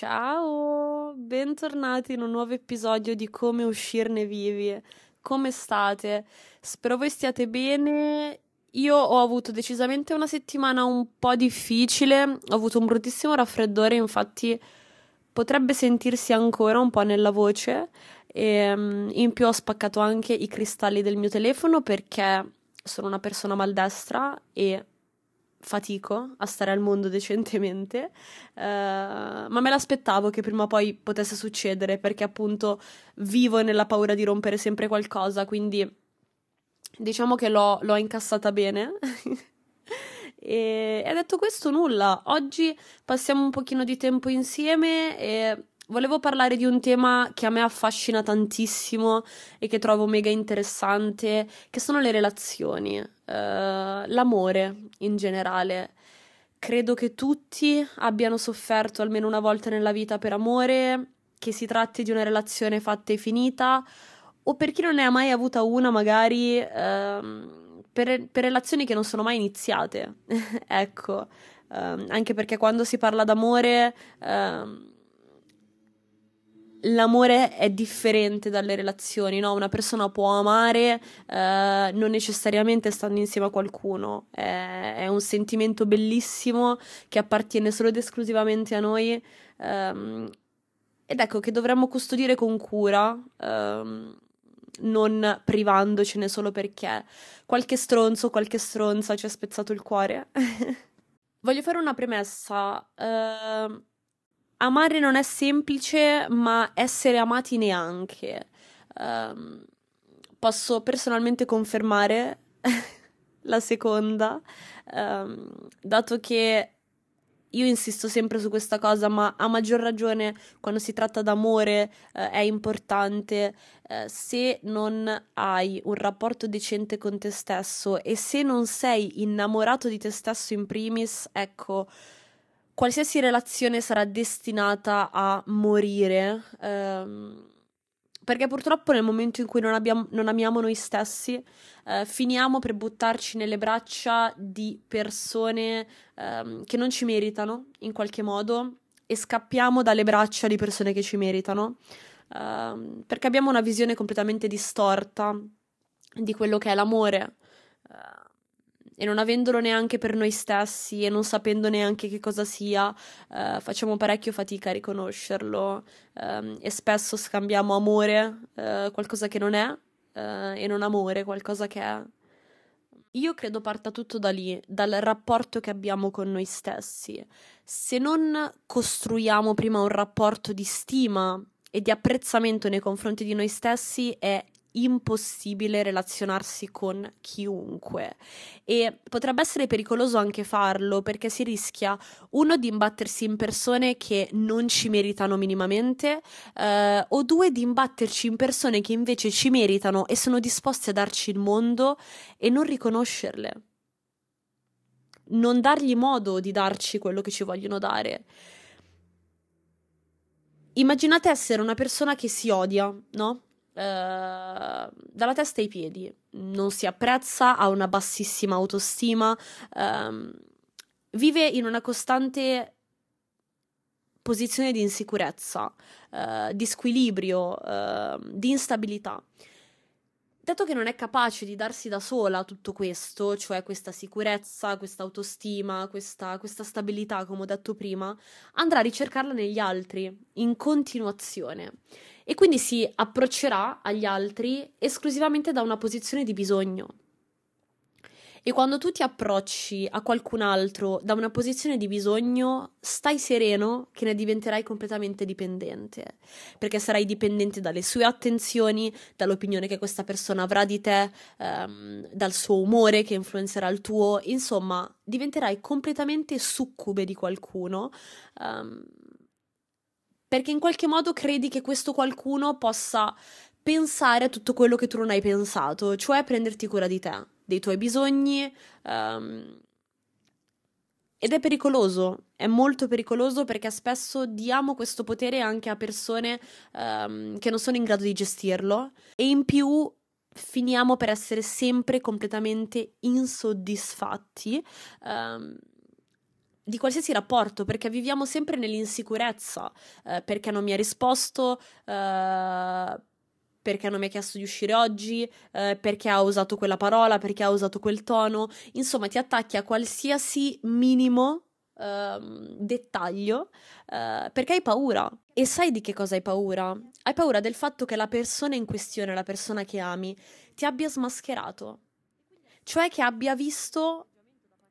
Ciao, bentornati in un nuovo episodio di Come uscirne vivi. Come state? Spero voi stiate bene. Io ho avuto decisamente una settimana un po' difficile, ho avuto un bruttissimo raffreddore, infatti potrebbe sentirsi ancora un po' nella voce. E, mm, in più ho spaccato anche i cristalli del mio telefono perché sono una persona maldestra e fatico a stare al mondo decentemente, uh, ma me l'aspettavo che prima o poi potesse succedere perché appunto vivo nella paura di rompere sempre qualcosa, quindi diciamo che l'ho, l'ho incassata bene. e, e detto questo, nulla. Oggi passiamo un pochino di tempo insieme e volevo parlare di un tema che a me affascina tantissimo e che trovo mega interessante, che sono le relazioni, uh, l'amore in generale. Credo che tutti abbiano sofferto almeno una volta nella vita per amore, che si tratti di una relazione fatta e finita, o per chi non ne ha mai avuta una, magari uh, per, per, relazioni che non sono mai iniziate. ecco, uh, anche perché quando si parla d'amore ehm, l'amore è differente dalle relazioni, no? Una persona può amare eh, non necessariamente stando insieme a qualcuno, è, è, un sentimento bellissimo che appartiene solo ed esclusivamente a noi ehm, ed ecco che dovremmo custodire con cura. Ehm, non privandocene solo perché qualche stronzo, qualche stronza ci ha spezzato il cuore. Voglio fare una premessa. Uh, amare non è semplice, ma essere amati neanche. Um, posso personalmente confermare la seconda, um, dato che io insisto sempre su questa cosa, ma a maggior ragione quando si tratta d'amore eh, è importante eh, se non hai un rapporto decente con te stesso e se non sei innamorato di te stesso in primis, ecco, qualsiasi relazione sarà destinata a morire. Ehm, perché purtroppo nel momento in cui non, abbiamo, non amiamo noi stessi, eh, finiamo per buttarci nelle braccia di persone ehm, che non ci meritano in qualche modo e scappiamo dalle braccia di persone che ci meritano. Ehm, perché abbiamo una visione completamente distorta di quello che è l'amore. Uh, e non avendolo neanche per noi stessi e non sapendo neanche che cosa sia, eh, facciamo parecchio fatica a riconoscerlo eh, e spesso scambiamo amore, eh, qualcosa che non è, eh, e non amore, qualcosa che è. Io credo parta tutto da lì, dal rapporto che abbiamo con noi stessi. Se non costruiamo prima un rapporto di stima e di apprezzamento nei confronti di noi stessi, è impossibile relazionarsi con chiunque. E potrebbe essere pericoloso anche farlo perché si rischia uno di imbattersi in persone che non ci meritano minimamente eh, o due di imbatterci in persone che invece ci meritano e sono disposte a darci il mondo e non riconoscerle. Non dargli modo di darci quello che ci vogliono dare. Immaginate essere una persona che si odia no? Uh, dalla testa ai piedi, non si apprezza, ha una bassissima autostima, uh, vive in una costante posizione di insicurezza, uh, di squilibrio, ehm, di instabilità. Dato che non è capace di darsi da sola tutto questo, cioè questa sicurezza, questa autostima, questa, questa stabilità, come ho detto prima, andrà a ricercarla negli altri in continuazione e quindi si approccerà agli altri esclusivamente da una posizione di bisogno. E quando tu ti approcci a qualcun altro da una posizione di bisogno, stai sereno che ne diventerai completamente dipendente, perché sarai dipendente dalle sue attenzioni, dall'opinione che questa persona avrà di te, ehm, dal suo umore che influenzerà il tuo, insomma, diventerai completamente succube di qualcuno. Um, perché in qualche modo credi che questo qualcuno possa pensare a tutto quello che tu non hai pensato, cioè prenderti cura di te, dei tuoi bisogni. Um, ed è pericoloso, è molto pericoloso perché spesso diamo questo potere anche a persone um, che non sono in grado di gestirlo e in più finiamo per essere sempre completamente insoddisfatti. Um, di qualsiasi rapporto, perché viviamo sempre nell'insicurezza, eh, perché non mi ha risposto, eh, perché non mi ha chiesto di uscire oggi, eh, perché ha usato quella parola, perché ha usato quel tono, insomma ti attacchi a qualsiasi minimo Uh, dettaglio uh, perché hai paura. E sai di che cosa hai paura? Hai paura del fatto che la persona in questione, la persona che ami, ti abbia smascherato. Cioè che abbia visto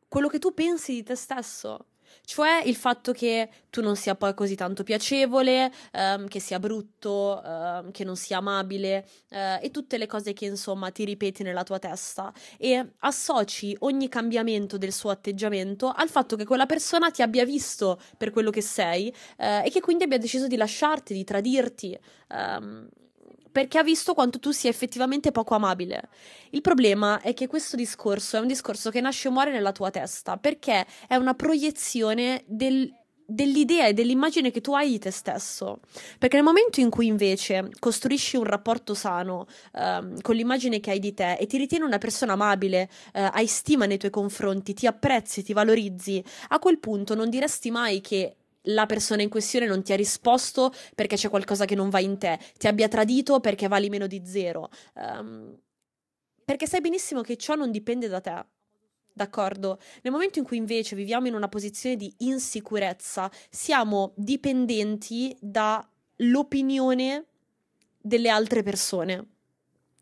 quello che tu pensi di te stesso. Cioè il fatto che tu non sia poi così tanto piacevole, ehm, che sia brutto, ehm, che non sia amabile eh, e tutte le cose che insomma ti ripeti nella tua testa e associ ogni cambiamento del suo atteggiamento al fatto che quella persona ti abbia visto per quello che sei eh, e che quindi abbia deciso di lasciarti, di tradirti. Ehm, perché ha visto quanto tu sia effettivamente poco amabile. Il problema è che questo discorso è un discorso che nasce e muore nella tua testa, perché è una proiezione del, dell'idea e dell'immagine che tu hai di te stesso. Perché nel momento in cui invece costruisci un rapporto sano um, con l'immagine che hai di te e ti ritieni una persona amabile, uh, hai stima nei tuoi confronti, ti apprezzi, ti valorizzi, a quel punto non diresti mai che la persona in questione non ti ha risposto perché c'è qualcosa che non va in te, ti abbia tradito perché vali meno di zero. Um, perché sai benissimo che ciò non dipende da te. D'accordo? Nel momento in cui invece viviamo in una posizione di insicurezza, siamo dipendenti dall'opinione delle altre persone.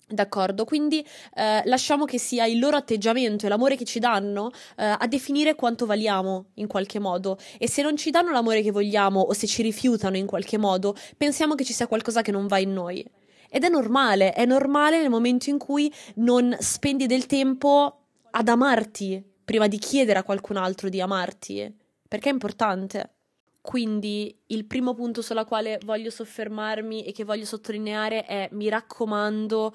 D'accordo, quindi eh, lasciamo che sia il loro atteggiamento e l'amore che ci danno eh, a definire quanto valiamo in qualche modo e se non ci danno l'amore che vogliamo o se ci rifiutano in qualche modo, pensiamo che ci sia qualcosa che non va in noi. Ed è normale, è normale nel momento in cui non spendi del tempo ad amarti prima di chiedere a qualcun altro di amarti, perché è importante. Quindi il primo punto sulla quale voglio soffermarmi e che voglio sottolineare è mi raccomando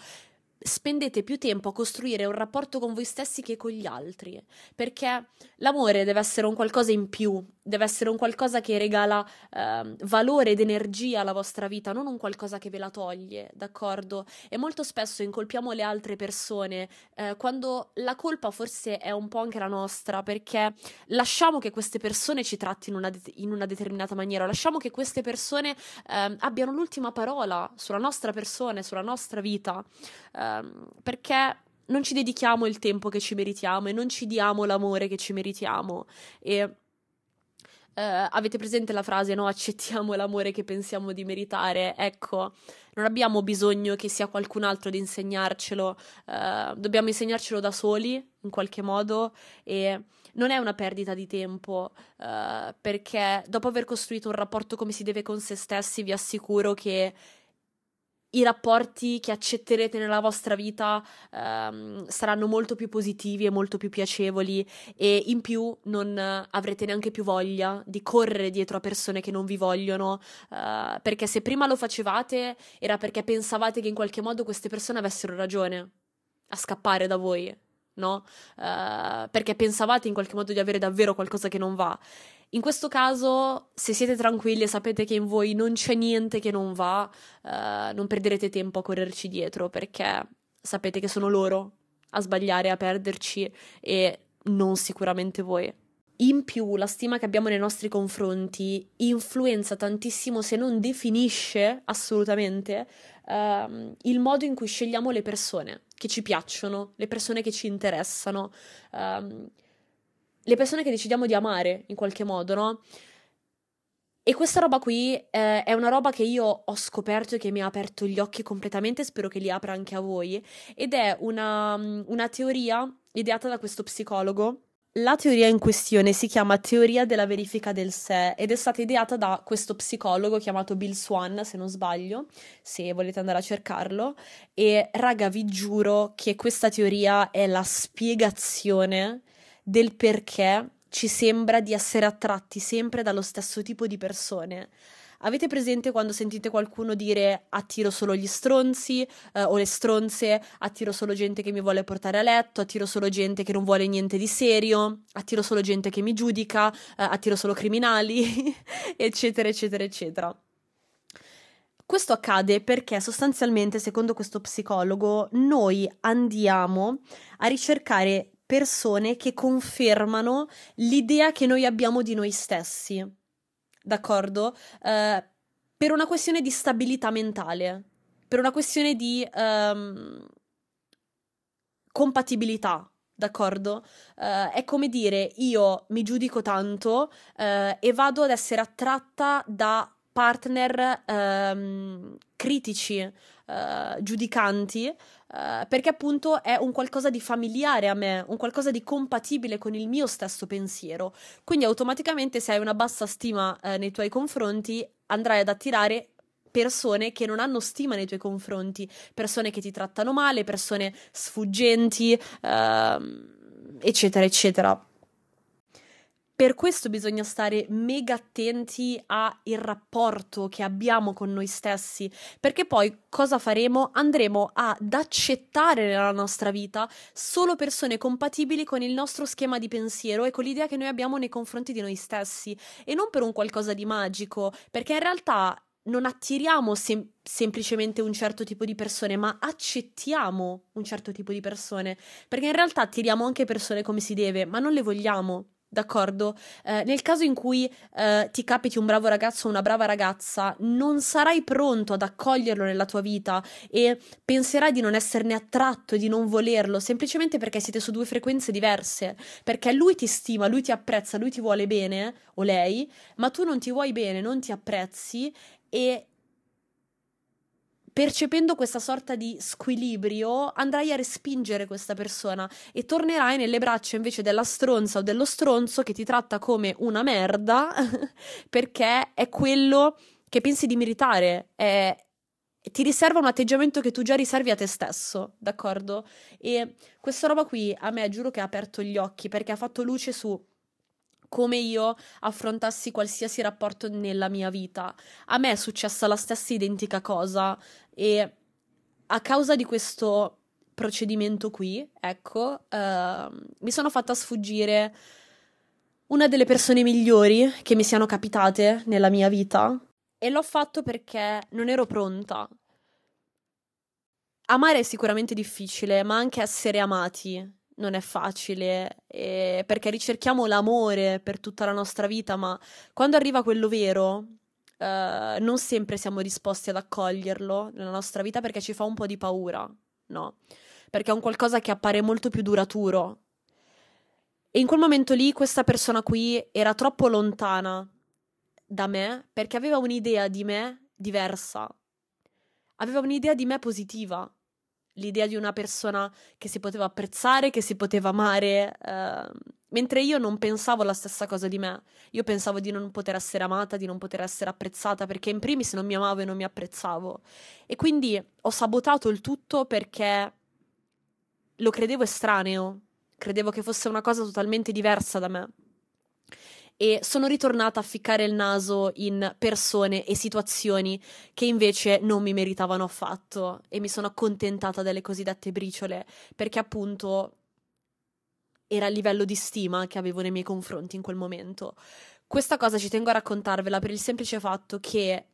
spendete più tempo a costruire un rapporto con voi stessi che con gli altri, perché l'amore deve essere un qualcosa in più, deve essere un qualcosa che regala eh, valore ed energia alla vostra vita, non un qualcosa che ve la toglie, d'accordo? E molto spesso incolpiamo le altre persone eh, quando la colpa forse è un po' anche la nostra, perché lasciamo che queste persone ci trattino in una, de- in una determinata maniera, lasciamo che queste persone eh, abbiano l'ultima parola sulla nostra persona e sulla nostra vita, ehm, perché non ci dedichiamo il tempo che ci meritiamo e non ci diamo l'amore che ci meritiamo. E Uh, avete presente la frase no? Accettiamo l'amore che pensiamo di meritare. Ecco, non abbiamo bisogno che sia qualcun altro ad insegnarcelo, uh, dobbiamo insegnarcelo da soli in qualche modo e non è una perdita di tempo uh, perché dopo aver costruito un rapporto come si deve con se stessi, vi assicuro che i rapporti che accetterete nella vostra vita ehm, saranno molto più positivi e molto più piacevoli e in più non avrete neanche più voglia di correre dietro a persone che non vi vogliono eh, perché se prima lo facevate era perché pensavate che in qualche modo queste persone avessero ragione a scappare da voi no? Uh, perché pensavate in qualche modo di avere davvero qualcosa che non va. In questo caso, se siete tranquilli e sapete che in voi non c'è niente che non va, uh, non perderete tempo a correrci dietro perché sapete che sono loro a sbagliare, a perderci e non sicuramente voi. In più, la stima che abbiamo nei nostri confronti influenza tantissimo, se non definisce assolutamente, uh, il modo in cui scegliamo le persone che ci piacciono, le persone che ci interessano, um, le persone che decidiamo di amare in qualche modo, no? E questa roba qui eh, è una roba che io ho scoperto e che mi ha aperto gli occhi completamente, spero che li apra anche a voi, ed è una, una teoria ideata da questo psicologo la teoria in questione si chiama teoria della verifica del sé ed è stata ideata da questo psicologo chiamato Bill Swan, se non sbaglio, se volete andare a cercarlo. E raga, vi giuro che questa teoria è la spiegazione del perché ci sembra di essere attratti sempre dallo stesso tipo di persone. Avete presente quando sentite qualcuno dire attiro solo gli stronzi eh, o le stronze, attiro solo gente che mi vuole portare a letto, attiro solo gente che non vuole niente di serio, attiro solo gente che mi giudica, eh, attiro solo criminali, eccetera, eccetera, eccetera. Questo accade perché sostanzialmente, secondo questo psicologo, noi andiamo a ricercare persone che confermano l'idea che noi abbiamo di noi stessi. D'accordo? Uh, per una questione di stabilità mentale, per una questione di um, compatibilità d'accordo? Uh, è come dire, io mi giudico tanto uh, e vado ad essere attratta da partner um, critici, uh, giudicanti, perché appunto è un qualcosa di familiare a me, un qualcosa di compatibile con il mio stesso pensiero. Quindi automaticamente se hai una bassa stima nei tuoi confronti andrai ad attirare persone che non hanno stima nei tuoi confronti, persone che ti trattano male, persone sfuggenti, uh, eccetera, eccetera. Per questo bisogna stare mega attenti al rapporto che abbiamo con noi stessi, perché poi cosa faremo? Andremo ad accettare nella nostra vita solo persone compatibili con il nostro schema di pensiero e con l'idea che noi abbiamo nei confronti di noi stessi e non per un qualcosa di magico, perché in realtà non attiriamo sem- semplicemente un certo tipo di persone, ma accettiamo un certo tipo di persone, perché in realtà attiriamo anche persone come si deve, ma non le vogliamo. D'accordo? Eh, nel caso in cui eh, ti capiti un bravo ragazzo o una brava ragazza, non sarai pronto ad accoglierlo nella tua vita e penserai di non esserne attratto e di non volerlo, semplicemente perché siete su due frequenze diverse, perché lui ti stima, lui ti apprezza, lui ti vuole bene, o lei, ma tu non ti vuoi bene, non ti apprezzi e percependo questa sorta di squilibrio andrai a respingere questa persona e tornerai nelle braccia invece della stronza o dello stronzo che ti tratta come una merda perché è quello che pensi di meritare, è, ti riserva un atteggiamento che tu già riservi a te stesso, d'accordo? E questa roba qui a me giuro che ha aperto gli occhi perché ha fatto luce su come io affrontassi qualsiasi rapporto nella mia vita. A me è successa la stessa identica cosa e a causa di questo procedimento qui, ecco, uh, mi sono fatta sfuggire una delle persone migliori che mi siano capitate nella mia vita e l'ho fatto perché non ero pronta. Amare è sicuramente difficile, ma anche essere amati non è facile eh, perché ricerchiamo l'amore per tutta la nostra vita, ma quando arriva quello vero, eh, non sempre siamo disposti ad accoglierlo nella nostra vita perché ci fa un po' di paura, no? Perché è un qualcosa che appare molto più duraturo. E in quel momento lì questa persona qui era troppo lontana da me perché aveva un'idea di me diversa. Aveva un'idea di me positiva l'idea di una persona che si poteva apprezzare, che si poteva amare, eh, mentre io non pensavo la stessa cosa di me. Io pensavo di non poter essere amata, di non poter essere apprezzata, perché in primis non mi amavo e non mi apprezzavo. E quindi ho sabotato il tutto perché lo credevo estraneo, credevo che fosse una cosa totalmente diversa da me e sono ritornata a ficcare il naso in persone e situazioni che invece non mi meritavano affatto e mi sono accontentata delle cosiddette briciole perché appunto era il livello di stima che avevo nei miei confronti in quel momento. Questa cosa ci tengo a raccontarvela per il semplice fatto che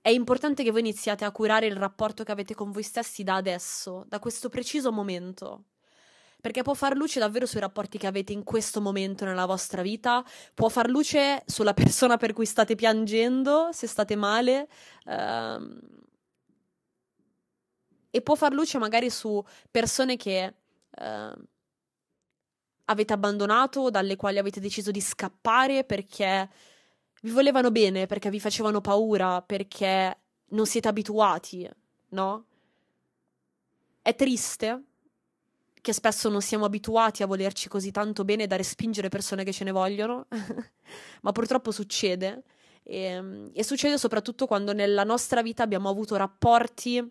è importante che voi iniziate a curare il rapporto che avete con voi stessi da adesso, da questo preciso momento perché può far luce davvero sui rapporti che avete in questo momento nella vostra vita, può far luce sulla persona per cui state piangendo, se state male, ehm, e può far luce magari su persone che ehm, avete abbandonato, dalle quali avete deciso di scappare perché vi volevano bene, perché vi facevano paura, perché non siete abituati, no? È triste, che spesso non siamo abituati a volerci così tanto bene da respingere persone che ce ne vogliono, ma purtroppo succede. E, ehm, e, succede soprattutto quando nella nostra vita abbiamo avuto rapporti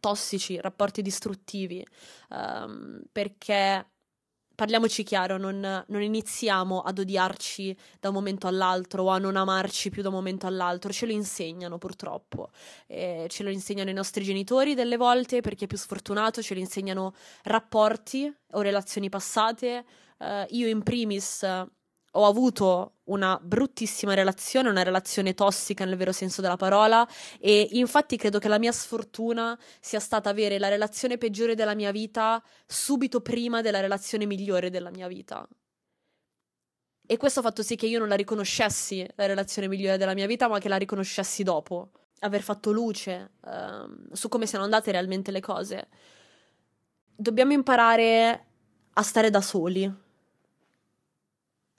tossici, rapporti distruttivi, um, perché parliamoci chiaro, non, non, iniziamo ad odiarci da un momento all'altro o a non amarci più da un momento all'altro, ce lo insegnano purtroppo, eh, ce lo insegnano i nostri genitori delle volte, per chi è più sfortunato, ce lo insegnano rapporti o relazioni passate. Uh, io in primis ho avuto una bruttissima relazione, una relazione tossica nel vero senso della parola e infatti credo che la mia sfortuna sia stata avere la relazione peggiore della mia vita subito prima della relazione migliore della mia vita. E questo ha fatto sì che io non la riconoscessi la relazione migliore della mia vita, ma che la riconoscessi dopo, aver fatto luce uh, su come siano andate realmente le cose. Dobbiamo imparare a stare da soli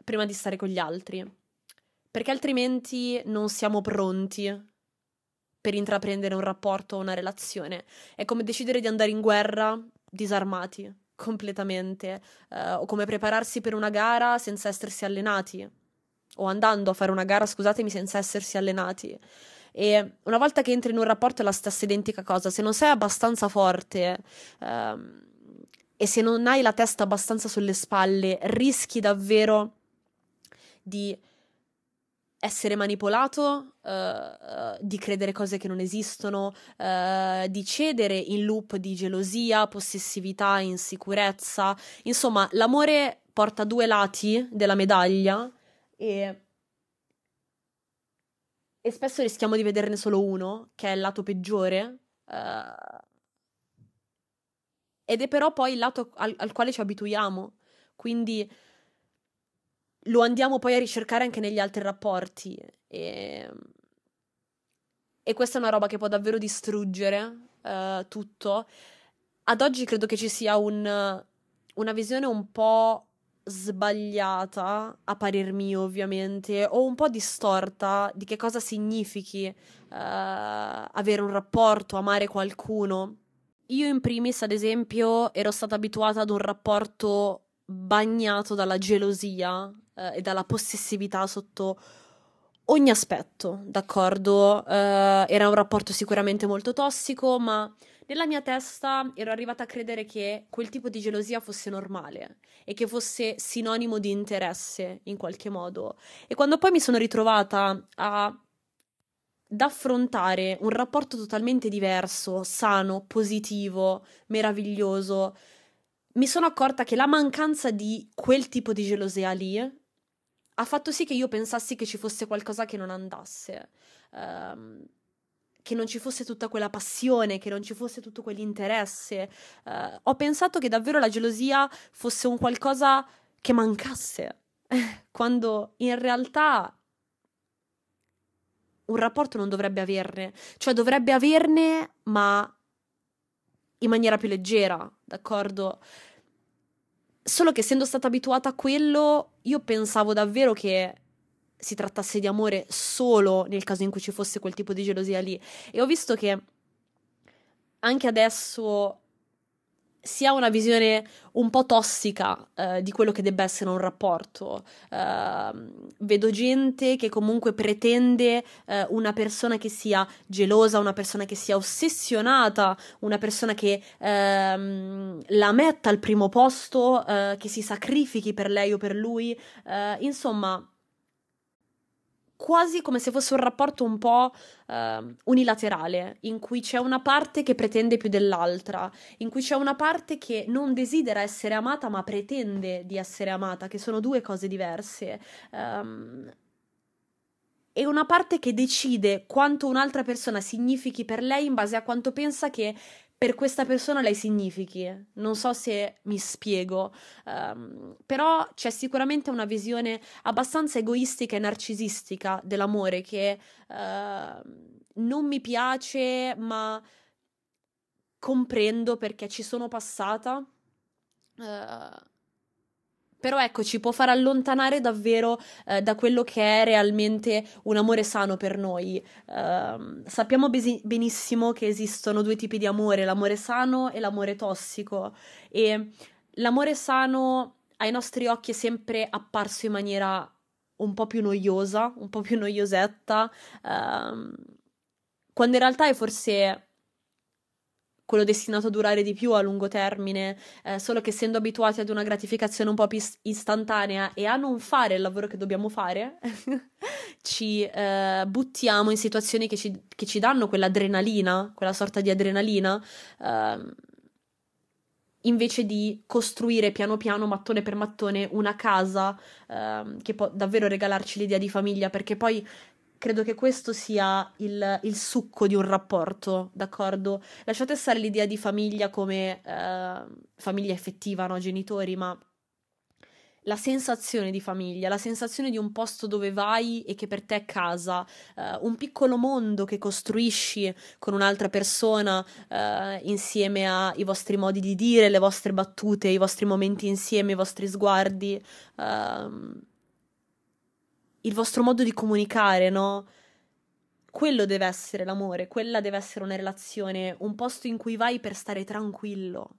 prima di stare con gli altri, perché altrimenti non siamo pronti per intraprendere un rapporto o una relazione. È come decidere di andare in guerra disarmati completamente, eh, o come prepararsi per una gara senza essersi allenati, o andando a fare una gara, scusatemi, senza essersi allenati. E una volta che entri in un rapporto è la stessa identica cosa. Se non sei abbastanza forte ehm, e se non hai la testa abbastanza sulle spalle, rischi davvero di essere manipolato, uh, uh, di credere cose che non esistono, uh, di cedere in loop di gelosia, possessività, insicurezza. Insomma, l'amore porta due lati della medaglia e, e spesso rischiamo di vederne solo uno, che è il lato peggiore. ed è però poi il lato al, al quale ci abituiamo. Quindi lo andiamo poi a ricercare anche negli altri rapporti. E, e questa è una roba che può davvero distruggere uh, tutto. Ad oggi credo che ci sia un, una visione un po' sbagliata, a parer mio ovviamente, o un po' distorta di che cosa significhi uh, avere un rapporto, amare qualcuno. Io in primis, ad esempio, ero stata abituata ad un rapporto bagnato dalla gelosia eh, e dalla possessività sotto ogni aspetto, d'accordo? Eh, era un rapporto sicuramente molto tossico, ma nella mia testa ero arrivata a credere che quel tipo di gelosia fosse normale e che fosse sinonimo di interesse in qualche modo. E quando poi mi sono ritrovata a, ad affrontare un rapporto totalmente diverso, sano, positivo, meraviglioso, mi sono accorta che la mancanza di quel tipo di gelosia lì ha fatto sì che io pensassi che ci fosse qualcosa che non andasse, um, che non ci fosse tutta quella passione, che non ci fosse tutto quell'interesse. Uh, ho pensato che davvero la gelosia fosse un qualcosa che mancasse, quando in realtà un rapporto non dovrebbe averne, cioè dovrebbe averne, ma in maniera più leggera, d'accordo? Solo che essendo stata abituata a quello, io pensavo davvero che si trattasse di amore solo nel caso in cui ci fosse quel tipo di gelosia lì. E ho visto che anche adesso si ha una visione un po' tossica eh, di quello che debba essere un rapporto. Uh, vedo gente che comunque pretende uh, una persona che sia gelosa, una persona che sia ossessionata, una persona che uh, la metta al primo posto, eh, che si sacrifichi per lei o per lui. insomma, quasi come se fosse un rapporto un po' uh, unilaterale, in cui c'è una parte che pretende più dell'altra, in cui c'è una parte che non desidera essere amata ma pretende di essere amata, che sono due cose diverse. Um, e una parte che decide quanto un'altra persona significhi per lei in base a quanto pensa che per questa persona lei significhi. Non so se mi spiego, um, però c'è sicuramente una visione abbastanza egoistica e narcisistica dell'amore che uh, non mi piace, ma comprendo perché ci sono passata. Uh, però ecco, ci può far allontanare davvero eh, da quello che è realmente un amore sano per noi. Uh, sappiamo besi- benissimo che esistono due tipi di amore, l'amore sano e l'amore tossico. E l'amore sano ai nostri occhi è sempre apparso in maniera un po' più noiosa, un po' più noiosetta, uh, quando in realtà è forse quello destinato a durare di più a lungo termine, eh, solo che essendo abituati ad una gratificazione un po' più istantanea e a non fare il lavoro che dobbiamo fare, ci eh, buttiamo in situazioni che ci, che ci, danno quell'adrenalina, quella sorta di adrenalina. Eh, invece di costruire piano piano, mattone per mattone, una casa eh, che può davvero regalarci l'idea di famiglia, perché poi credo che questo sia il, il, succo di un rapporto, d'accordo? Lasciate stare l'idea di famiglia come eh, famiglia effettiva, no? Genitori, ma la sensazione di famiglia, la sensazione di un posto dove vai e che per te è casa, eh, un piccolo mondo che costruisci con un'altra persona eh, insieme ai vostri modi di dire, le vostre battute, i vostri momenti insieme, i vostri sguardi, ehm, il vostro modo di comunicare, no? Quello deve essere l'amore, quella deve essere una relazione, un posto in cui vai per stare tranquillo.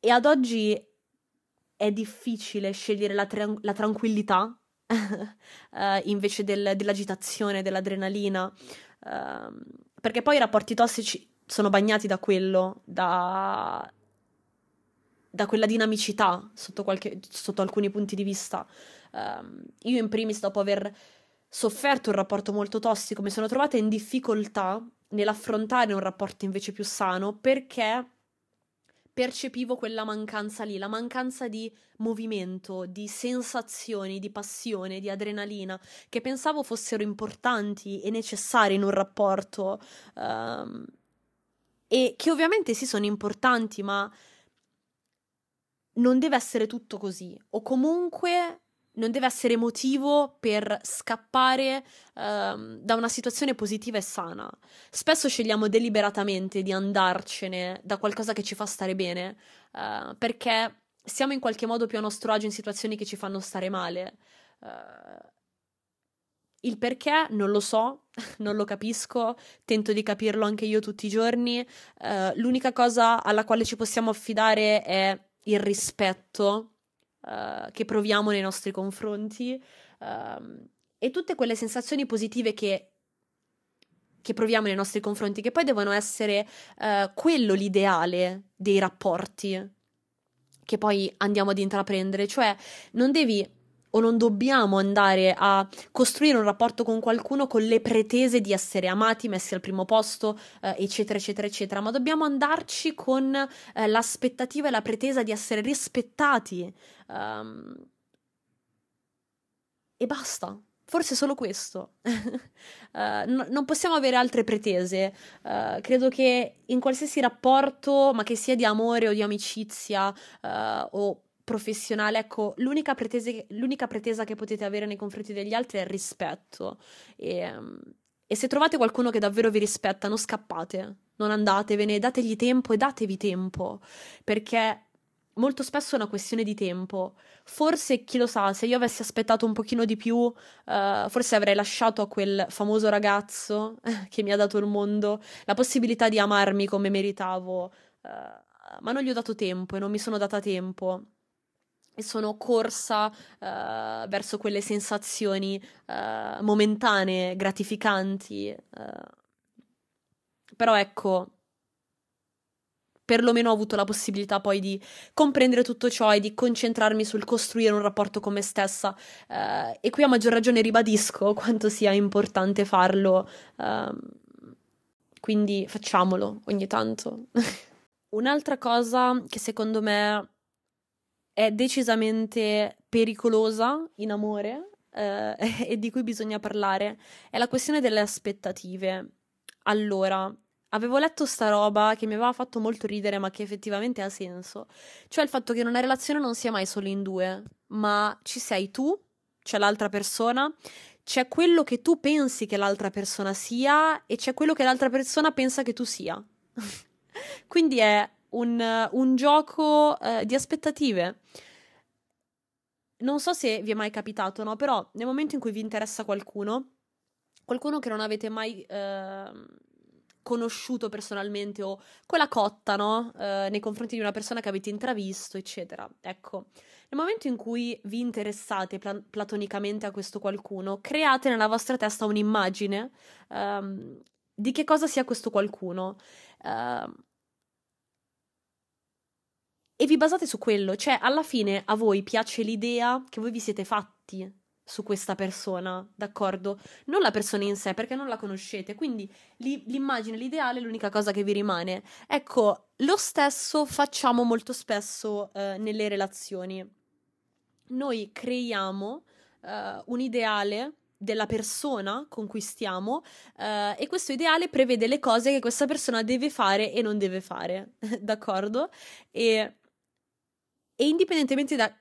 E ad oggi è difficile scegliere la, tra- la tranquillità uh, invece del, dell'agitazione, dell'adrenalina, uh, perché poi i rapporti tossici sono bagnati da quello, da, da quella dinamicità sotto, qualche, sotto, alcuni punti di vista. Uh, io in primis, dopo aver sofferto un rapporto molto tossico, mi sono trovata in difficoltà nell'affrontare un rapporto invece più sano perché percepivo quella mancanza lì, la mancanza di movimento, di sensazioni, di passione, di adrenalina, che pensavo fossero importanti e necessari in un rapporto. Um, e che ovviamente sì sono importanti, ma non deve essere tutto così. O comunque non deve essere motivo per scappare uh, da una situazione positiva e sana. Spesso scegliamo deliberatamente di andarcene da qualcosa che ci fa stare bene, uh, perché siamo in qualche modo più a nostro agio in situazioni che ci fanno stare male. Uh, il perché non lo so, non lo capisco, tento di capirlo anche io tutti i giorni. l'unica cosa alla quale ci possiamo affidare è il rispetto uh, che proviamo nei nostri confronti uh, e tutte quelle sensazioni positive che, che, proviamo nei nostri confronti, che poi devono essere uh, quello l'ideale dei rapporti che poi andiamo ad intraprendere, cioè non devi o non dobbiamo andare a costruire un rapporto con qualcuno con le pretese di essere amati, messi al primo posto, eh, eccetera, eccetera, eccetera, ma dobbiamo andarci con eh, l'aspettativa e la pretesa di essere rispettati. Um, e basta. Forse solo questo. uh, no, non possiamo avere altre pretese. Uh, credo che in qualsiasi rapporto, ma che sia di amore o di amicizia uh, o professionale, ecco, l'unica, pretese, l'unica pretesa che potete avere nei confronti degli altri è il rispetto. E, ehm, e se trovate qualcuno che davvero vi rispetta, non scappate, non andatevene, dategli tempo e datevi tempo, perché molto spesso è una questione di tempo. Forse, chi lo sa, se io avessi aspettato un pochino di più, uh, forse avrei lasciato a quel famoso ragazzo che mi ha dato il mondo la possibilità di amarmi come meritavo. Uh, ma non gli ho dato tempo e non mi sono data tempo sono corsa uh, verso quelle sensazioni uh, momentanee, gratificanti. Uh. Però ecco, perlomeno ho avuto la possibilità poi di comprendere tutto ciò e di concentrarmi sul costruire un rapporto con me stessa. e qui a maggior ragione ribadisco quanto sia importante farlo. Ehm, quindi facciamolo ogni tanto. Un'altra cosa che secondo me è decisamente pericolosa in amore eh, e di cui bisogna parlare è la questione delle aspettative. Allora, avevo letto sta roba che mi aveva fatto molto ridere, ma che effettivamente ha senso. Cioè il fatto che una relazione non sia mai solo in due, ma ci sei tu, c'è l'altra persona, c'è quello che tu pensi che l'altra persona sia e c'è quello che l'altra persona pensa che tu sia. Quindi è un, un gioco eh, di aspettative. Non so se vi è mai capitato, no? Però nel momento in cui vi interessa qualcuno, qualcuno che non avete mai eh, conosciuto personalmente o quella cotta, no? Eh, nei confronti di una persona che avete intravisto, eccetera. Ecco, nel momento in cui vi interessate pla- platonicamente a questo qualcuno, create nella vostra testa un'immagine um, di che cosa sia questo qualcuno. Uh, e vi basate su quello, cioè alla fine a voi piace l'idea che voi vi siete fatti su questa persona, d'accordo? Non la persona in sé, perché non la conoscete, quindi li, l'immagine, l'ideale è l'unica cosa che vi rimane. Ecco, lo stesso facciamo molto spesso eh, nelle relazioni. Noi creiamo eh, un ideale della persona con cui stiamo eh, e questo ideale prevede le cose che questa persona deve fare e non deve fare, d'accordo? E, e indipendentemente da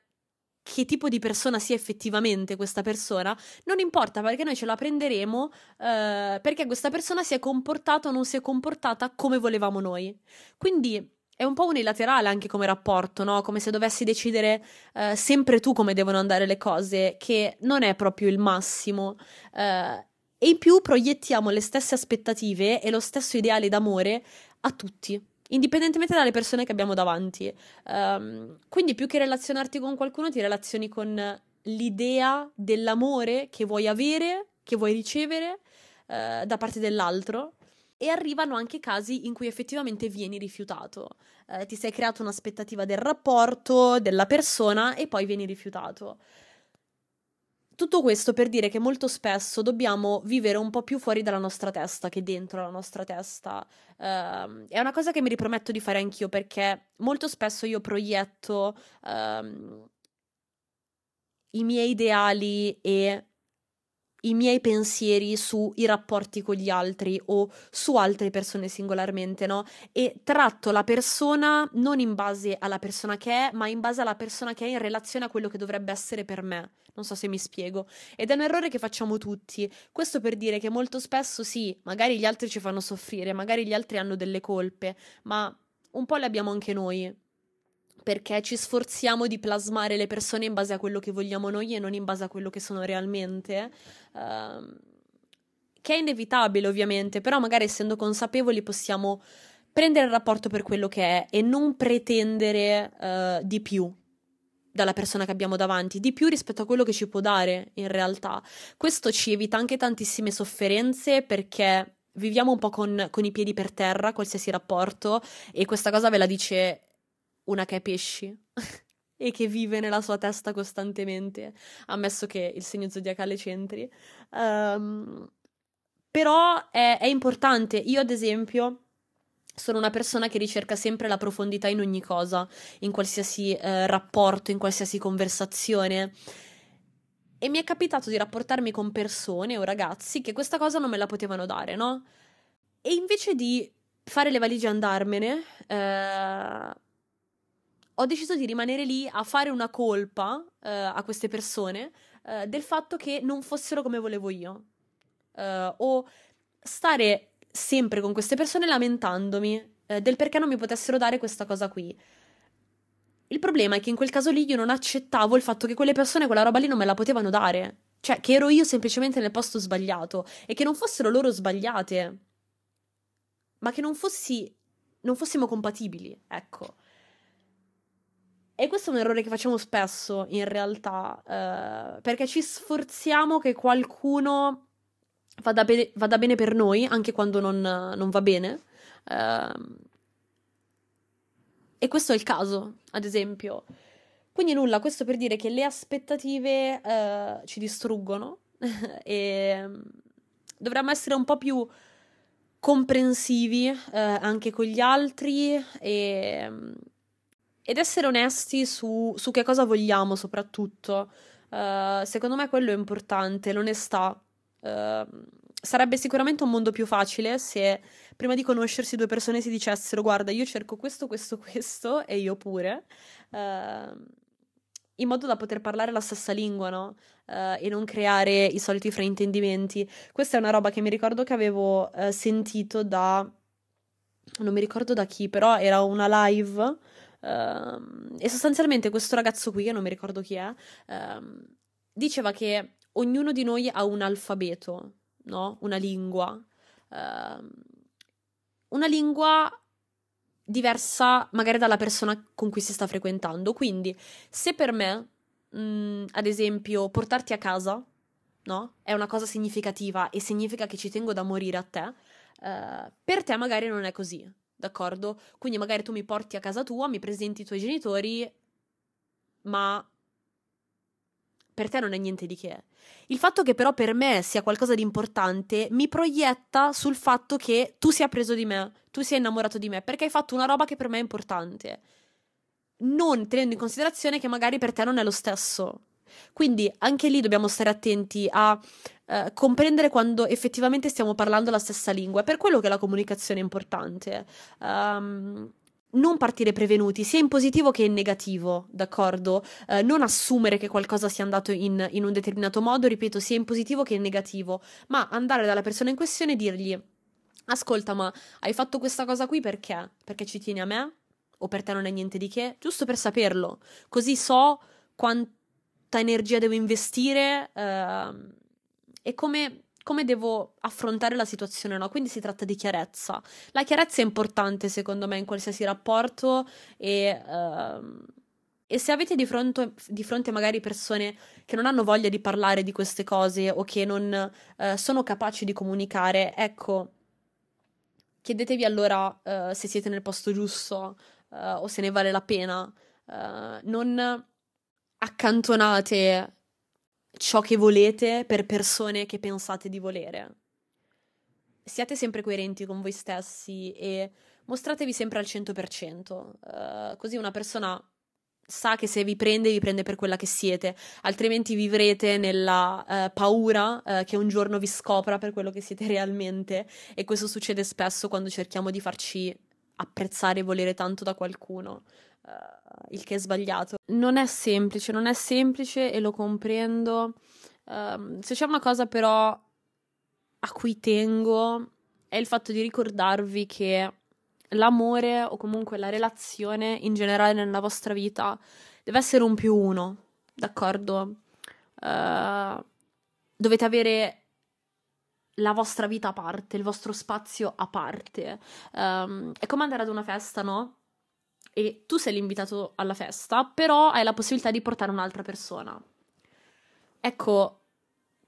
che tipo di persona sia effettivamente questa persona, non importa perché noi ce la prenderemo eh, perché questa persona si è comportata o non si è comportata come volevamo noi. Quindi è un po' unilaterale anche come rapporto, no? Come se dovessi decidere eh, sempre tu come devono andare le cose, che non è proprio il massimo. Eh, e in più proiettiamo le stesse aspettative e lo stesso ideale d'amore a tutti, indipendentemente dalle persone che abbiamo davanti. Um, quindi più che relazionarti con qualcuno, ti relazioni con l'idea dell'amore che vuoi avere, che vuoi ricevere uh, da parte dell'altro e arrivano anche casi in cui effettivamente vieni rifiutato. Eh, ti sei creato un'aspettativa del rapporto, della persona e poi vieni rifiutato. Tutto questo per dire che molto spesso dobbiamo vivere un po' più fuori dalla nostra testa che dentro la nostra testa. Uh, è una cosa che mi riprometto di fare anch'io perché molto spesso io proietto uh, i miei ideali e i miei pensieri sui rapporti con gli altri o su altre persone singolarmente, no? E tratto la persona non in base alla persona che è, ma in base alla persona che è in relazione a quello che dovrebbe essere per me. Non so se mi spiego. Ed è un errore che facciamo tutti. Questo per dire che molto spesso sì, magari gli altri ci fanno soffrire, magari gli altri hanno delle colpe, ma un po' le abbiamo anche noi perché ci sforziamo di plasmare le persone in base a quello che vogliamo noi e non in base a quello che sono realmente. Uh, che è inevitabile, ovviamente, però magari essendo consapevoli possiamo prendere il rapporto per quello che è e non pretendere uh, di più dalla persona che abbiamo davanti, di più rispetto a quello che ci può dare in realtà. Questo ci evita anche tantissime sofferenze perché viviamo un po' con, con i piedi per terra, qualsiasi rapporto, e questa cosa ve la dice una che è pesci e che vive nella sua testa costantemente, ammesso che il segno zodiacale c'entri. Um, però è, è importante. Io, ad esempio, sono una persona che ricerca sempre la profondità in ogni cosa, in qualsiasi eh, rapporto, in qualsiasi conversazione. E mi è capitato di rapportarmi con persone o ragazzi che questa cosa non me la potevano dare, no? E invece di fare le valigie e andarmene, eh, ho deciso di rimanere lì a fare una colpa uh, a queste persone uh, del fatto che non fossero come volevo io. Uh, o stare sempre con queste persone lamentandomi del perché non mi potessero dare questa cosa qui. Il problema è che in quel caso lì io non accettavo il fatto che quelle persone quella roba lì non me la potevano dare. Cioè, che ero io semplicemente nel posto sbagliato e che non fossero loro sbagliate, ma che non fossi. non fossimo compatibili, ecco. E questo è un errore che facciamo spesso in realtà, eh, perché ci sforziamo che qualcuno vada, be- vada, bene per noi, anche quando non, non va bene. Eh, e questo è il caso, ad esempio. Quindi nulla, questo per dire che le aspettative eh, ci distruggono e dovremmo essere un po' più comprensivi eh, anche con gli altri e ed essere onesti su, su che cosa vogliamo soprattutto. Uh, secondo me quello è importante, l'onestà. Uh, sarebbe sicuramente un mondo più facile se prima di conoscersi due persone si dicessero guarda io cerco questo, questo, questo e io pure. Uh, in modo da poter parlare la stessa lingua, no? Uh, e non creare i soliti fraintendimenti. Questa è una roba che mi ricordo che avevo uh, sentito da. Non mi ricordo da chi, però era una live Uh, e sostanzialmente questo ragazzo qui, che non mi ricordo chi è, uh, diceva che ognuno di noi ha un alfabeto, no? Una lingua. Uh, una lingua diversa magari dalla persona con cui si sta frequentando. Quindi, se per me, mh, mm, ad esempio, portarti a casa, no? È una cosa significativa e significa che ci tengo da morire a te, uh, per te magari non è così d'accordo? Quindi magari tu mi porti a casa tua, mi presenti i tuoi genitori, ma per te non è niente di che. Il fatto che però per me sia qualcosa di importante mi proietta sul fatto che tu sia preso di me, tu sia innamorato di me, perché hai fatto una roba che per me è importante. Non tenendo in considerazione che magari per te non è lo stesso. Quindi anche lì dobbiamo stare attenti a eh, comprendere quando effettivamente stiamo parlando la stessa lingua. È per quello che la comunicazione è importante. Um, non partire prevenuti, sia in positivo che in negativo, d'accordo? Eh, non assumere che qualcosa sia andato in, in, un determinato modo, ripeto, sia in positivo che in negativo, ma andare dalla persona in questione e dirgli: Ascolta, ma hai fatto questa cosa qui perché? Perché ci tieni a me? O per te non è niente di che? Giusto per saperlo, così so quanta energia devo investire eh, e come come devo affrontare la situazione, no? Quindi si tratta di chiarezza. La chiarezza è importante, secondo me, in qualsiasi rapporto e, uh, e se avete di fronte, di fronte, magari persone che non hanno voglia di parlare di queste cose o che non uh, sono capaci di comunicare, ecco, chiedetevi allora uh, se siete nel posto giusto o se ne vale la pena. non accantonate ciò che volete per persone che pensate di volere. Siate sempre coerenti con voi stessi e mostratevi sempre al 100%, uh, eh, così una persona sa che se vi prende vi prende per quella che siete, altrimenti vivrete nella uh, paura uh, che un giorno vi scopra per quello che siete realmente. E questo succede spesso quando cerchiamo di farci apprezzare e volere tanto da qualcuno. Uh, il che è sbagliato. Non è semplice, non è semplice e lo comprendo. Um, se c'è una cosa però a cui tengo è il fatto di ricordarvi che l'amore o comunque la relazione in generale nella vostra vita deve essere un più uno, d'accordo? Uh, dovete avere la vostra vita a parte, il vostro spazio a parte. Um, è come andare ad una festa, no? E tu sei l'invitato alla festa, però hai la possibilità di portare un'altra persona. Ecco,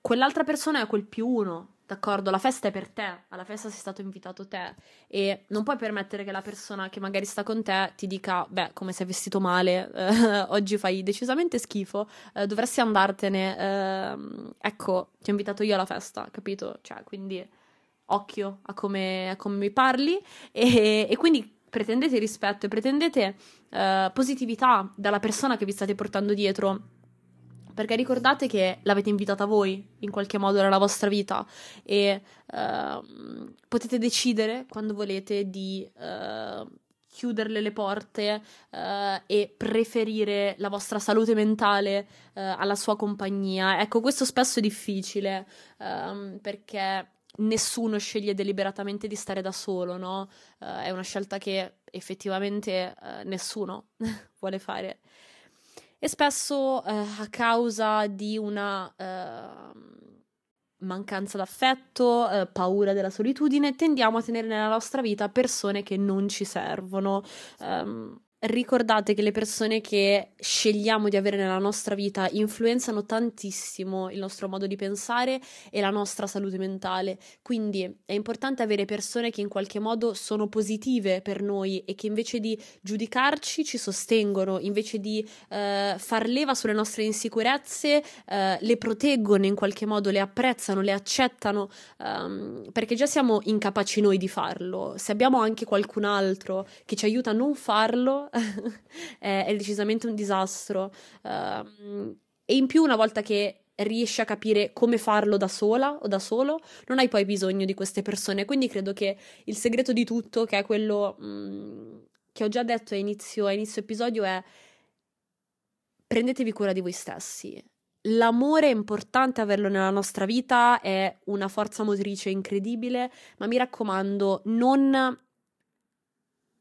quell'altra persona è quel più uno, d'accordo? La festa è per te, alla festa sei stato invitato te e non puoi permettere che la persona che magari sta con te ti dica, beh, come sei vestito male, eh, oggi fai decisamente schifo, eh, dovresti andartene, eh, ecco, ti ho invitato io alla festa, capito? Cioè, quindi occhio a come, a come mi parli e, e quindi pretendete rispetto e pretendete uh, positività dalla persona che vi state portando dietro. Perché ricordate che l'avete invitata voi in qualche modo nella vostra vita e uh, potete decidere quando volete di uh, chiuderle le porte uh, e preferire la vostra salute mentale uh, alla sua compagnia. Ecco, questo spesso è difficile um, perché nessuno sceglie deliberatamente di stare da solo, no? Uh, è una scelta che effettivamente uh, nessuno vuole fare. E spesso uh, a causa di una mancanza d'affetto, paura della solitudine, tendiamo a tenere nella nostra vita persone che non ci servono. Um, ricordate che le persone che scegliamo di avere nella nostra vita influenzano tantissimo il nostro modo di pensare e la nostra salute mentale. Quindi è importante avere persone che in qualche modo sono positive per noi e che invece di giudicarci ci sostengono, invece di eh, far leva sulle nostre insicurezze, eh, le proteggono in qualche modo, le apprezzano, le accettano, um, perché già siamo incapaci noi di farlo. Se abbiamo anche qualcun altro che ci aiuta a non farlo, è, è, decisamente un disastro. Uh, e in più, una volta che riesci a capire come farlo da sola o da solo, non hai poi bisogno di queste persone. Quindi credo che il segreto di tutto, che è quello mh, mm, che ho già detto a inizio, a inizio episodio, è prendetevi cura di voi stessi. L'amore è importante averlo nella nostra vita, è una forza motrice incredibile, ma mi raccomando, non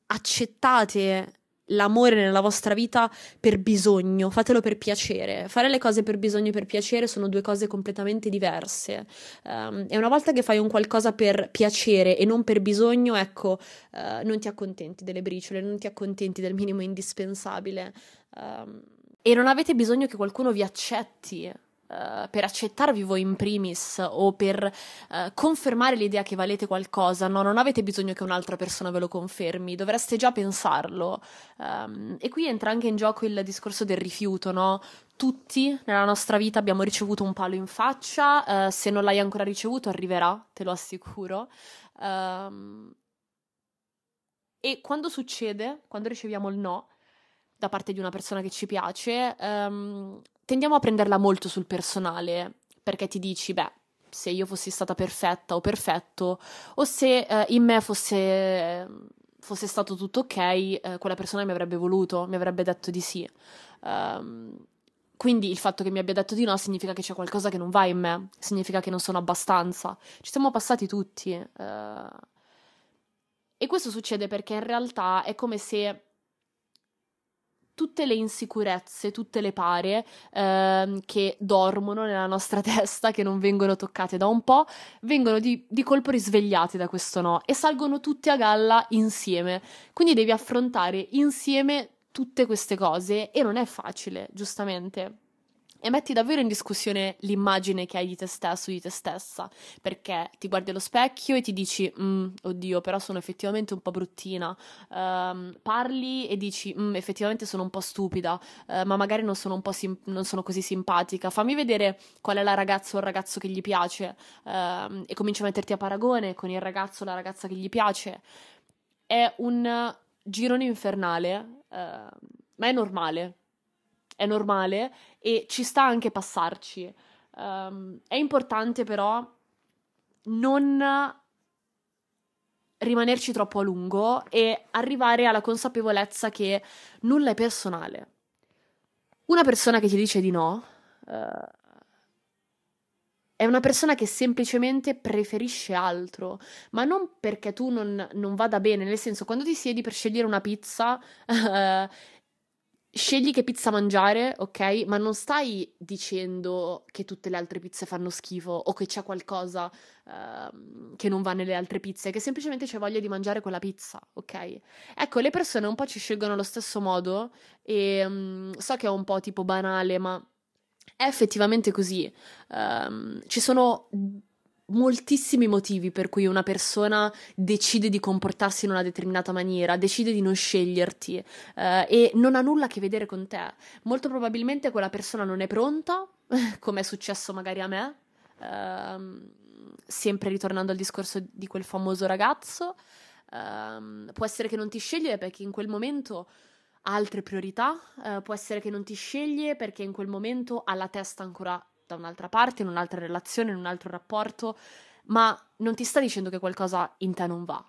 accettate l'amore nella vostra vita per bisogno, fatelo per piacere. Fare le cose per bisogno e per piacere sono due cose completamente diverse. Um, e una volta che fai un qualcosa per piacere e non per bisogno, ecco, uh, non ti accontenti delle briciole, non ti accontenti del minimo indispensabile. Um, e non avete bisogno che qualcuno vi accetti. Uh, per accettarvi voi in primis o per uh, confermare l'idea che valete qualcosa, no, non avete bisogno che un'altra persona ve lo confermi, dovreste già pensarlo. Um, e qui entra anche in gioco il discorso del rifiuto, no? Tutti nella nostra vita abbiamo ricevuto un palo in faccia, uh, se non l'hai ancora ricevuto arriverà, te lo assicuro. Um, e quando succede, quando riceviamo il no da parte di una persona che ci piace, um, tendiamo a prenderla molto sul personale, perché ti dici, beh, se io fossi stata perfetta o perfetto, o se uh, in me fosse, fosse, stato tutto ok, uh, quella persona mi avrebbe voluto, mi avrebbe detto di sì. Um, quindi il fatto che mi abbia detto di no significa che c'è qualcosa che non va in me, significa che non sono abbastanza. Ci siamo passati tutti. Uh, e questo succede perché in realtà è come se tutte le insicurezze, tutte le pare ehm, che dormono nella nostra testa, che non vengono toccate da un po', vengono di, di, colpo risvegliate da questo no e salgono tutte a galla insieme. Quindi devi affrontare insieme tutte queste cose e non è facile, giustamente e metti davvero in discussione l'immagine che hai di te stesso, di te stessa, perché ti guardi allo specchio e ti dici, mm, oddio, però sono effettivamente un po' bruttina, um, parli e dici, mm, effettivamente sono un po' stupida, uh, ma magari non sono, sim- non sono, così simpatica, fammi vedere qual è la ragazza o il ragazzo che gli piace. Uh, e cominci a metterti a paragone con il ragazzo o la ragazza che gli piace. È un girone infernale, uh, ma è normale, è normale e ci sta anche passarci. Um, è importante però non rimanerci troppo a lungo e arrivare alla consapevolezza che nulla è personale. Una persona che ti dice di no uh, è una persona che semplicemente preferisce altro, ma non perché tu non, non, vada bene, nel senso quando ti siedi per scegliere una pizza uh, scegli che pizza mangiare, ok? Ma non stai dicendo che tutte le altre pizze fanno schifo o che c'è qualcosa uh, che non va nelle altre pizze, che semplicemente c'è voglia di mangiare quella pizza, ok? Ecco, le persone un po' ci scelgono allo stesso modo e um, so che è un po' tipo banale, ma è effettivamente così. Um, ci sono moltissimi motivi per cui una persona decide di comportarsi in una determinata maniera, decide di non sceglierti eh, e non ha nulla a che vedere con te. Molto probabilmente quella persona non è pronta, come è successo magari a me, ehm, sempre ritornando al discorso di quel famoso ragazzo. Ehm, può essere che non ti sceglie perché in quel momento ha altre priorità, eh, può essere che non ti sceglie perché in quel momento ha la testa ancora da un'altra parte, in un'altra relazione, in un altro rapporto, ma non ti sta dicendo che qualcosa in te non va.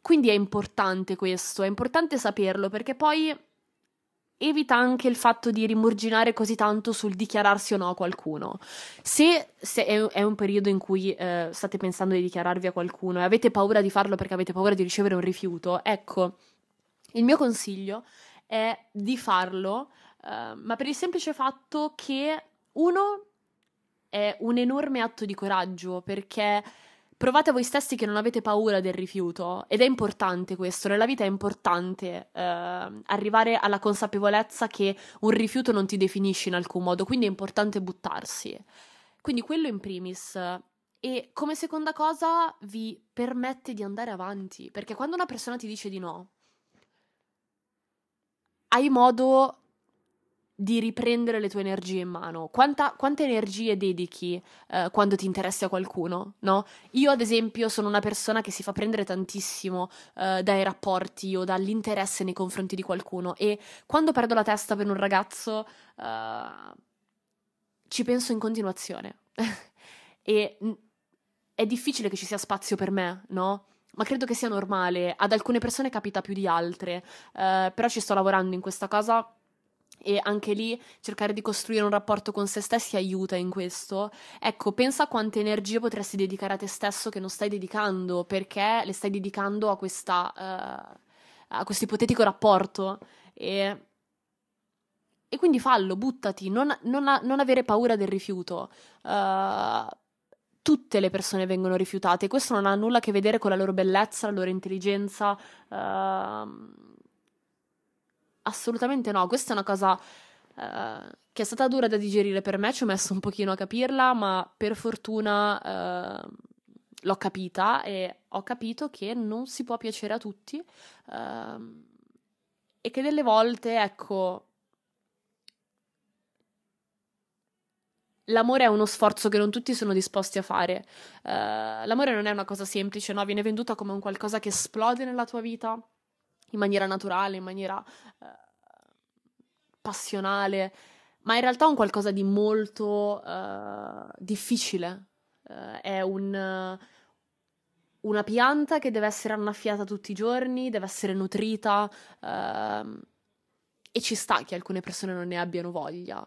Quindi è importante questo, è importante saperlo perché poi evita anche il fatto di rimurginare così tanto sul dichiararsi o no a qualcuno. Se, se è, è, un periodo in cui eh, state pensando di dichiararvi a qualcuno e avete paura di farlo perché avete paura di ricevere un rifiuto, ecco, il mio consiglio è di farlo Ehm, ma per il semplice fatto che uno è un enorme atto di coraggio perché provate voi stessi che non avete paura del rifiuto ed è importante questo, nella vita è importante uh, arrivare alla consapevolezza che un rifiuto non ti definisce in alcun modo, quindi è importante buttarsi. Quindi quello in primis. E come seconda cosa vi permette di andare avanti, perché quando una persona ti dice di no, hai modo di riprendere le tue energie in mano. Quanta, quante energie dedichi eh, quando ti interessi a qualcuno, no? Io, ad esempio, sono una persona che si fa prendere tantissimo eh, dai rapporti o dall'interesse nei confronti di qualcuno e quando perdo la testa per un ragazzo eh, ci penso in continuazione. e è difficile che ci sia spazio per me, no? ma credo che sia normale. Ad alcune persone capita più di altre, uh, però ci sto lavorando in questa cosa e anche lì cercare di costruire un rapporto con se stessi aiuta in questo. Ecco, pensa quante energie potresti dedicare a te stesso che non stai dedicando perché le stai dedicando a questa uh, a questo ipotetico rapporto e e quindi fallo, buttati, non, non, non avere paura del rifiuto. Uh, tutte le persone vengono rifiutate, questo non ha nulla a che vedere con la loro bellezza, la loro intelligenza. Uh, Assolutamente no, questa è una cosa uh, che è stata dura da digerire per me, ci ho messo un pochino a capirla, ma per fortuna uh, l'ho capita e ho capito che non si può piacere a tutti uh, e che delle volte, ecco, L'amore è uno sforzo che non tutti sono disposti a fare. Uh, l'amore non è una cosa semplice, no? Viene venduta come un qualcosa che esplode nella tua vita in maniera naturale, in maniera uh, passionale, ma in realtà è un qualcosa di molto uh, difficile. è un, una pianta che deve essere annaffiata tutti i giorni, deve essere nutrita ehm, e ci sta che alcune persone non ne abbiano voglia.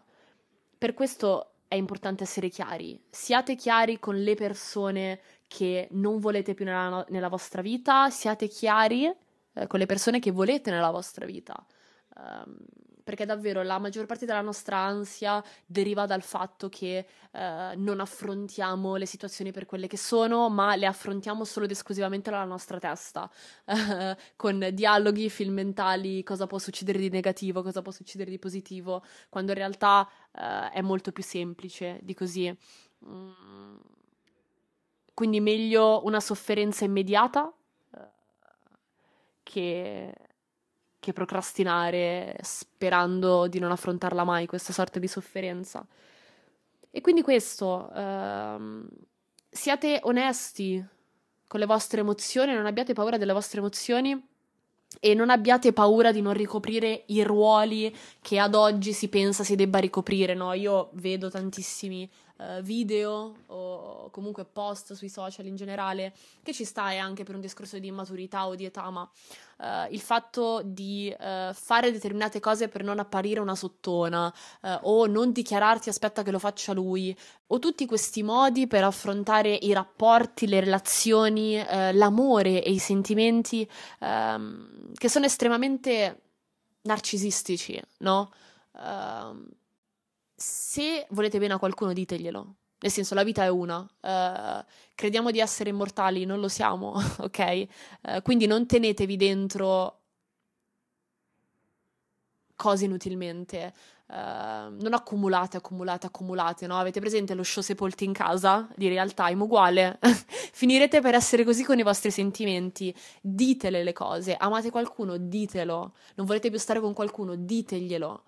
Per questo è importante essere chiari. Siate chiari con le persone che non volete più nella, nella vostra vita, siate chiari eh, con le persone che volete nella vostra vita. Um, perché davvero la maggior parte della nostra ansia deriva dal fatto che eh, non affrontiamo le situazioni per quelle che sono, ma le affrontiamo solo ed esclusivamente nella nostra testa, eh, con dialoghi, film mentali, cosa può succedere di negativo, cosa può succedere di positivo, quando in realtà eh, è molto più semplice di così. Mm. Quindi meglio una sofferenza immediata che che procrastinare sperando di non affrontarla mai, questa sorta di sofferenza. E quindi questo, ehm, siate onesti con le vostre emozioni, non abbiate paura delle vostre emozioni e non abbiate paura di non ricoprire i ruoli che ad oggi si pensa si debba ricoprire, no? Io vedo tantissimi uh, video o comunque post sui social in generale, che ci sta e anche per un discorso di immaturità o di età, ma uh, il fatto di uh, fare determinate cose per non apparire una sottona o non dichiararti aspetta che lo faccia lui, o tutti questi modi per affrontare i rapporti, le relazioni, l'amore e i sentimenti ehm, che sono estremamente narcisistici, no? Uh, se volete bene a qualcuno, diteglielo. Nel senso, la vita è una. Uh, crediamo di essere immortali, non lo siamo, ok? Uh, quindi non tenetevi dentro cose inutilmente. Uh, non accumulate, accumulate, accumulate, no? Avete presente lo show sepolti in casa di real time? Uguale. Finirete per essere così con i vostri sentimenti. Ditele le cose. Amate qualcuno? Ditelo. Non volete più stare con qualcuno? Diteglielo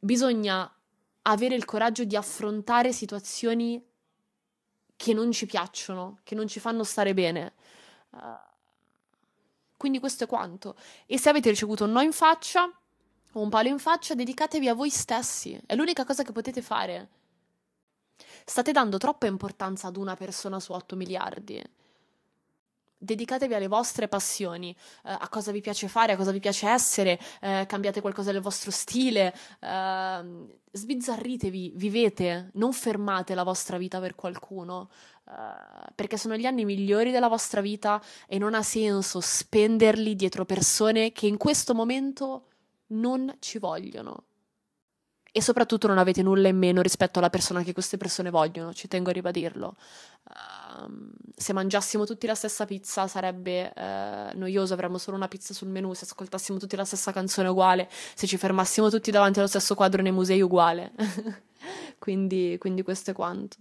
bisogna avere il coraggio di affrontare situazioni che non ci piacciono, che non ci fanno stare bene. Uh, quindi questo è quanto. E se avete ricevuto un no in faccia o un palo in faccia, dedicatevi a voi stessi. È l'unica cosa che potete fare. State dando troppa importanza ad una persona su 8 miliardi dedicatevi alle vostre passioni, eh, a cosa vi piace fare, a cosa vi piace essere, eh, cambiate qualcosa del vostro stile, eh, sbizzarritevi, vivete, non fermate la vostra vita per qualcuno, eh, perché sono gli anni migliori della vostra vita e non ha senso spenderli dietro persone che in questo momento non ci vogliono. E soprattutto non avete nulla in meno rispetto alla persona che queste persone vogliono, ci tengo a ribadirlo. Uh, se mangiassimo tutti la stessa pizza sarebbe uh, noioso, avremmo solo una pizza sul menù, se ascoltassimo tutti la stessa canzone uguale, se ci fermassimo tutti davanti allo stesso quadro nei musei uguale. quindi, quindi questo è quanto.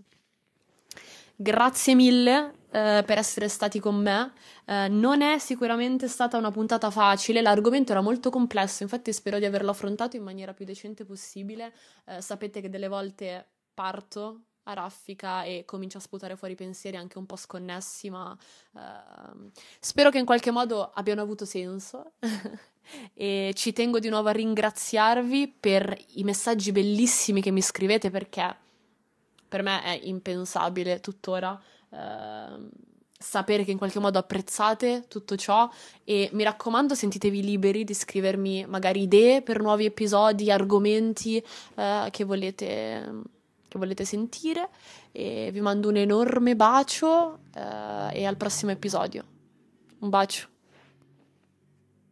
Grazie mille eh, per essere stati con me. Eh, non è sicuramente stata una puntata facile, l'argomento era molto complesso, infatti spero di averlo affrontato in maniera più decente possibile. Eh, sapete che delle volte parto a raffica e comincio a sputare fuori pensieri anche un po' sconnessi, ma ehm, spero che in qualche modo abbiano avuto senso. e ci tengo di nuovo a ringraziarvi per i messaggi bellissimi che mi scrivete perché per me è impensabile tuttora eh, sapere che in qualche modo apprezzate tutto ciò e mi raccomando sentitevi liberi di scrivermi magari idee per nuovi episodi, argomenti eh, che, volete, che volete sentire e vi mando un enorme bacio eh, e al prossimo episodio. Un bacio.